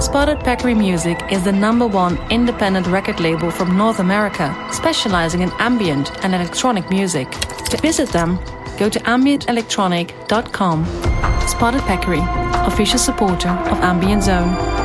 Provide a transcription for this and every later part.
Spotted Peccary Music is the number one independent record label from North America, specializing in ambient and electronic music. To visit them, go to ambientelectronic.com. Spotted Peccary, official supporter of Ambient Zone.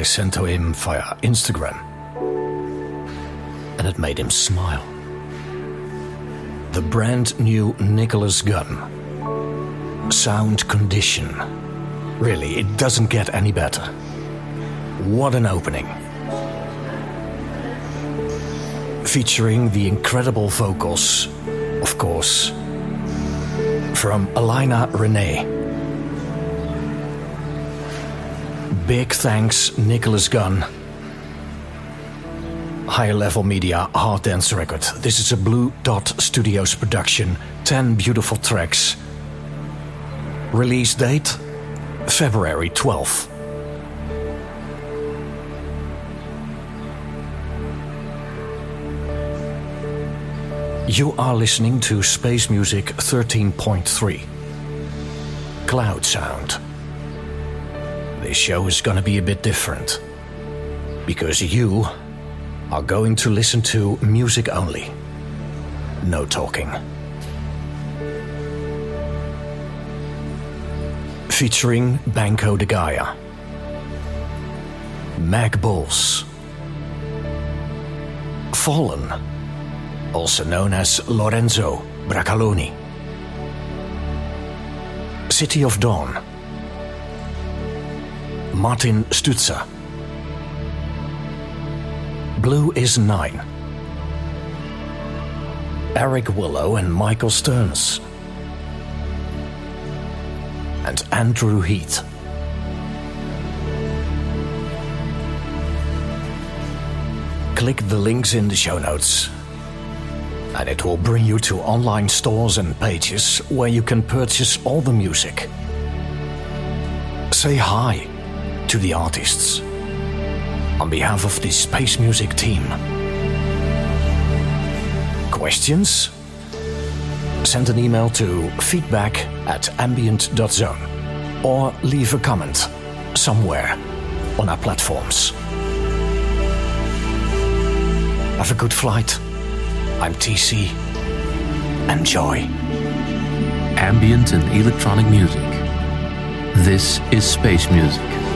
I sent to him via Instagram. And it made him smile. The brand new Nicholas Gunn. Sound condition. Really, it doesn't get any better. What an opening. Featuring the incredible vocals, of course, from Alina Renae. Big thanks, Nicholas Gunn. Higher Level Media Hard Dance Record. This is a Blue Dot Studios production, 10 beautiful tracks. Release date February 12th. You are listening to Space Music 13.3 Cloud Sound. This show is gonna be a bit different. Because you are going to listen to music only, no talking. Featuring Banco de Gaia, Mag Bulls, Fallen. Also known as Lorenzo Bracaloni. City of Dawn, Martin Stürtzer. Blue is Nine, Erik Wøllo and Michael Stearns, and Andrew Heath. Click the links in the show notes and it will bring you to online stores and pages where you can purchase all the music. Say hi to the artists on behalf of the Space Music team. Questions? Send an email to feedback at ambient.zone or leave a comment somewhere on our platforms. Have a good flight. I'm TC. Enjoy. Ambient and electronic music. This is space music.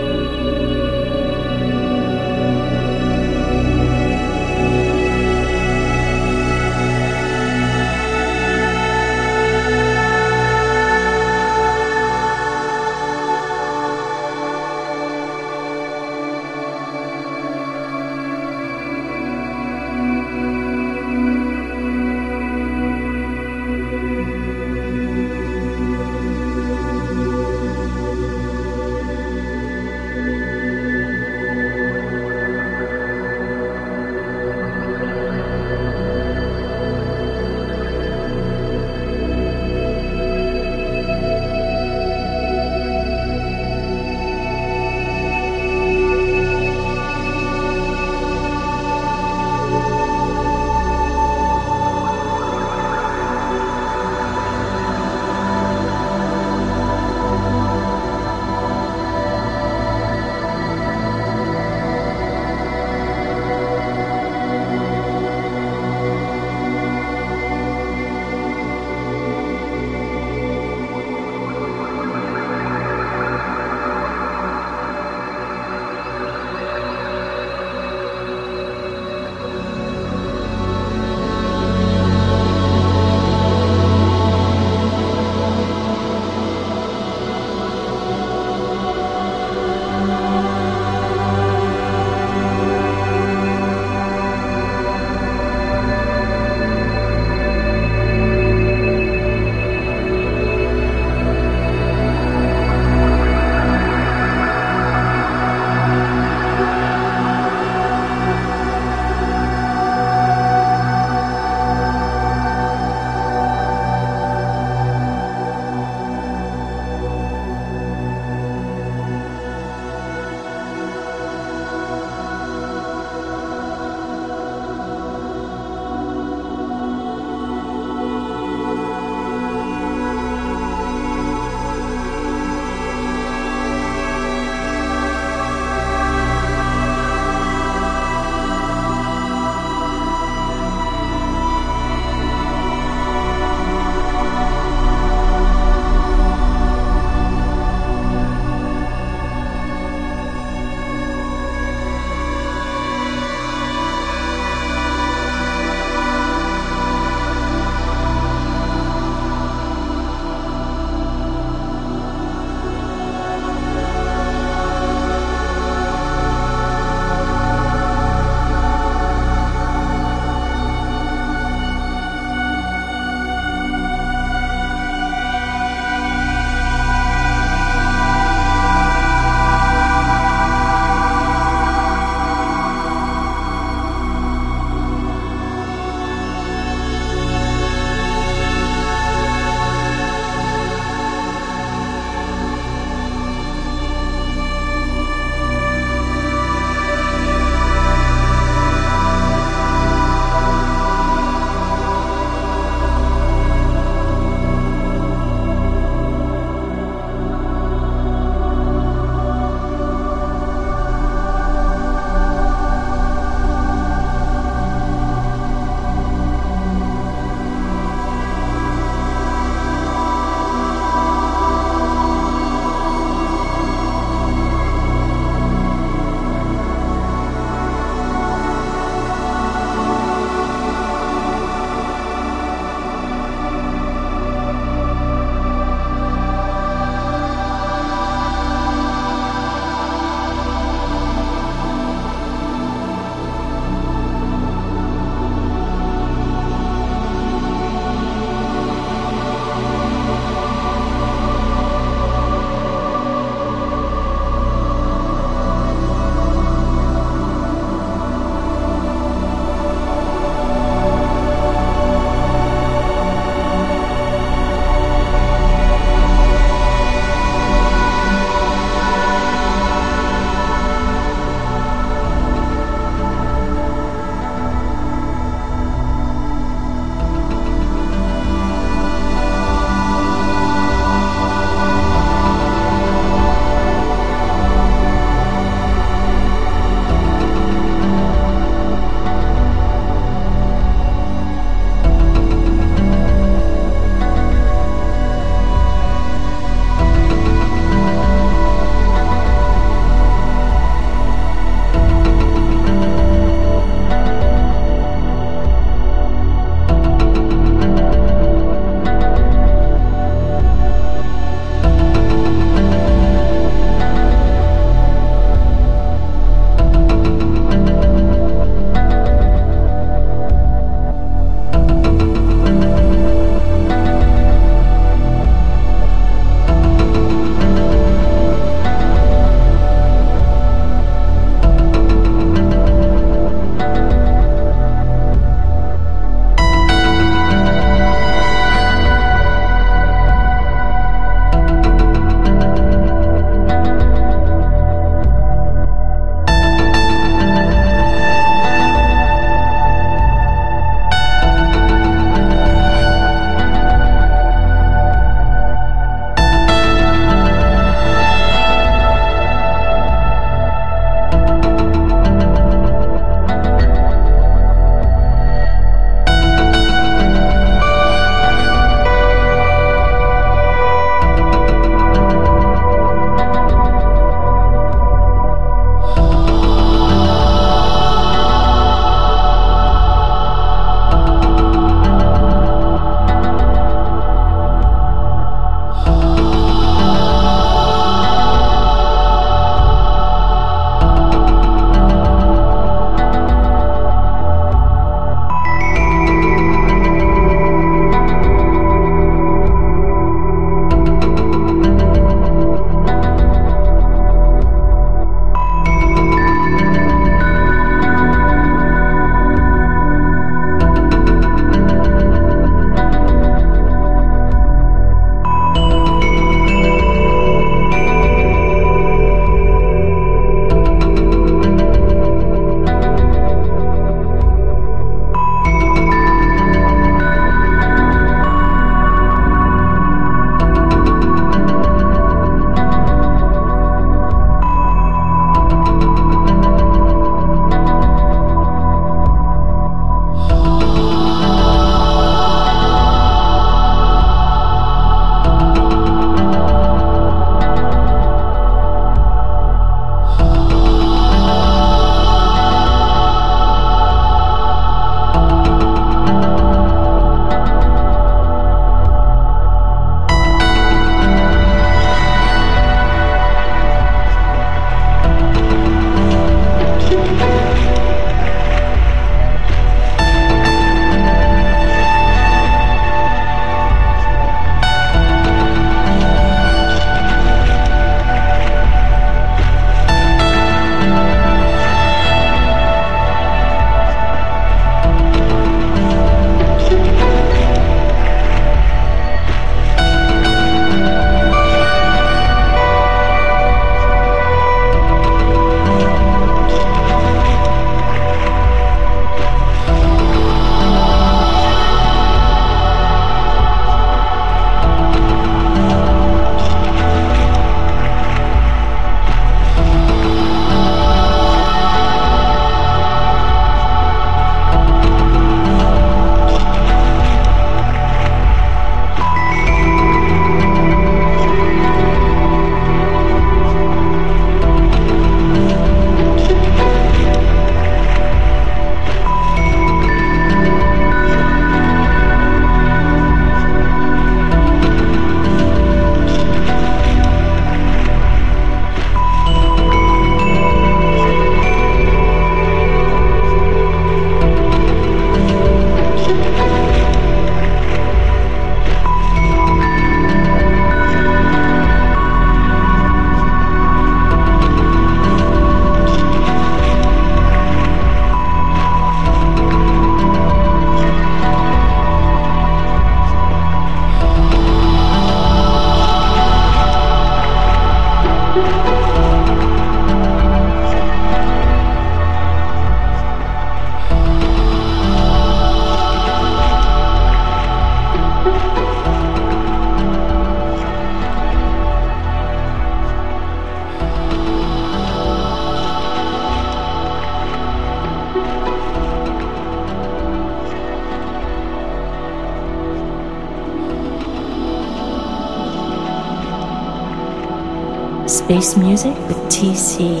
Space music with TC.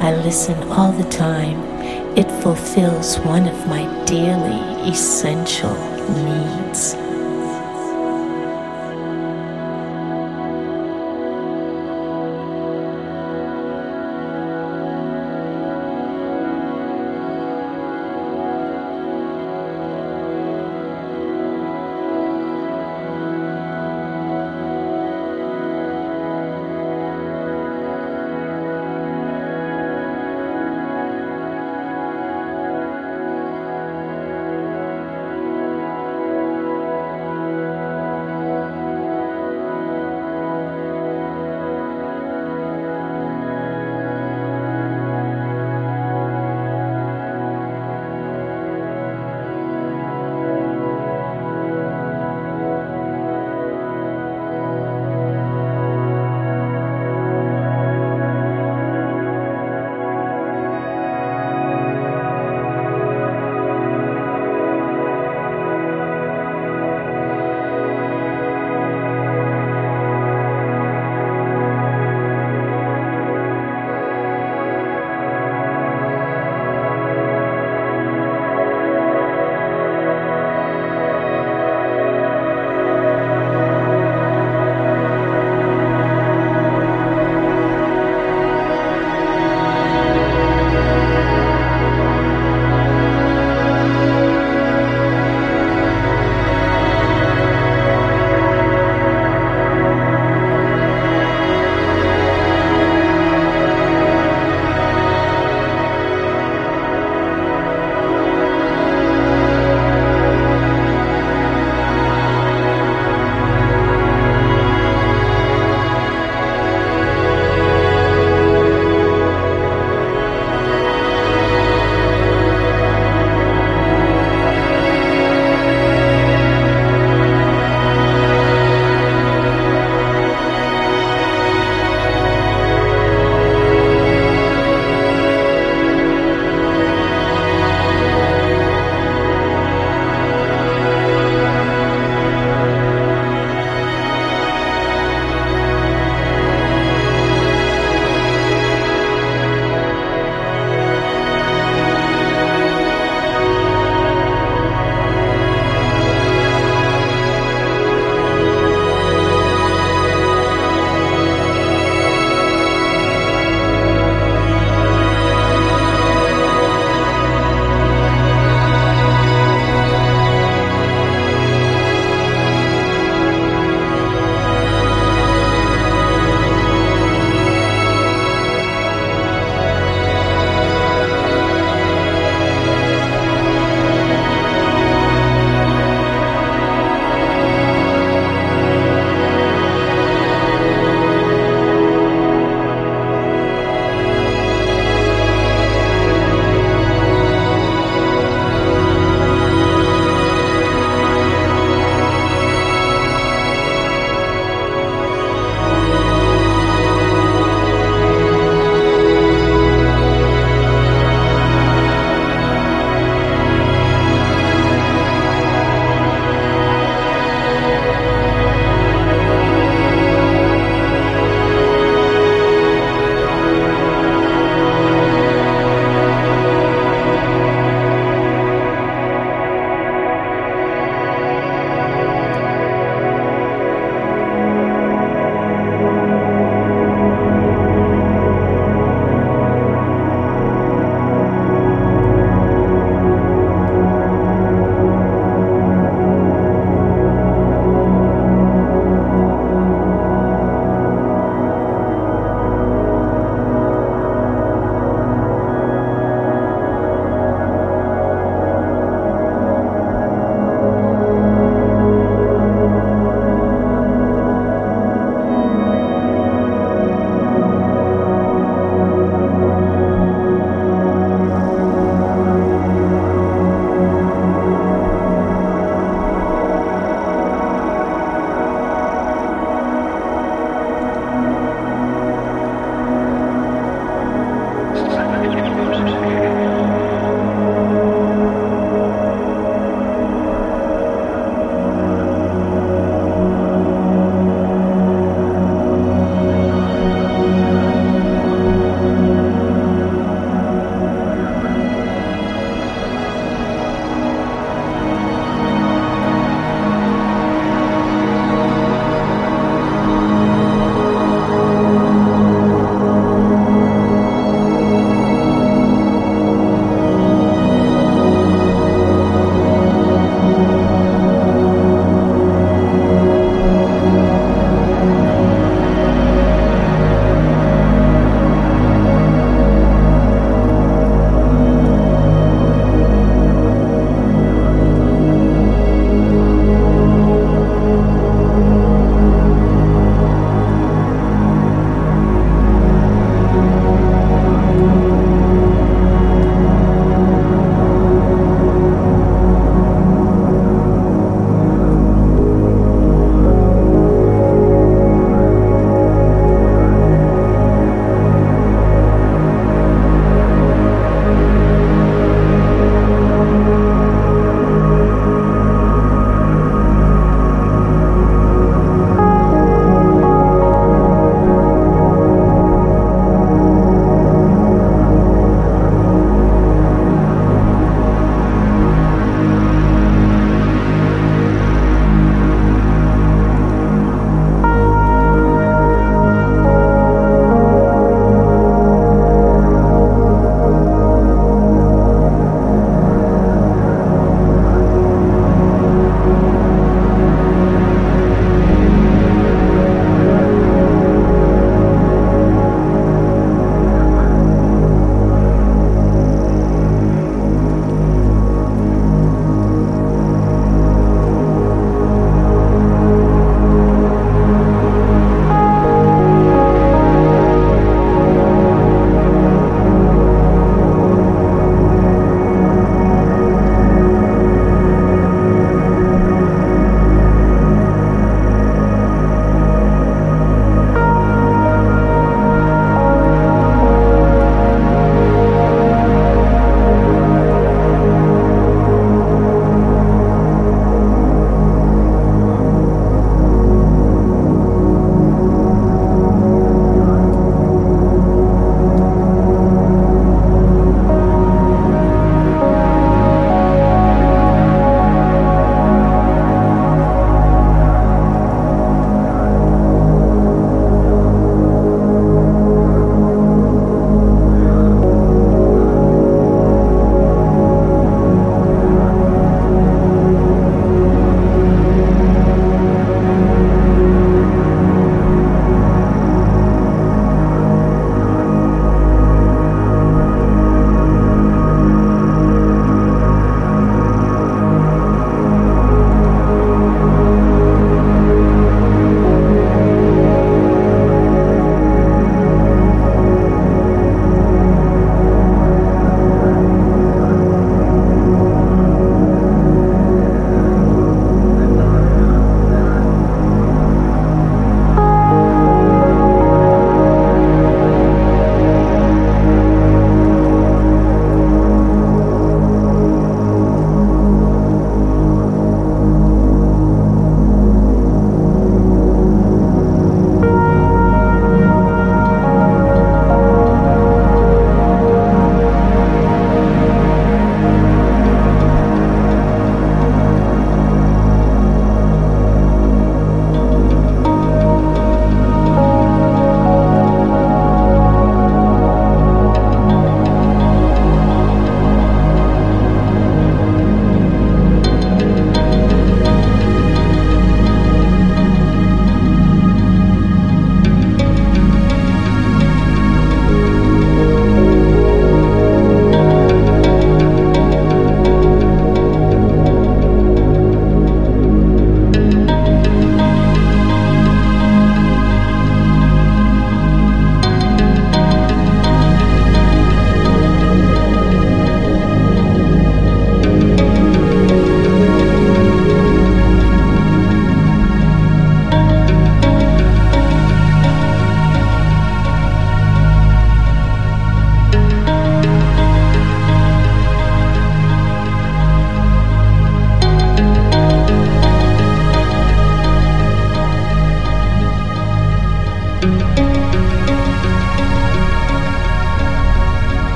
I listen all the time. It fulfills one of my daily essential needs.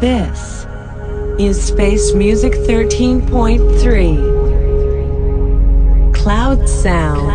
This is Space Music 13.3 Cloud Sound.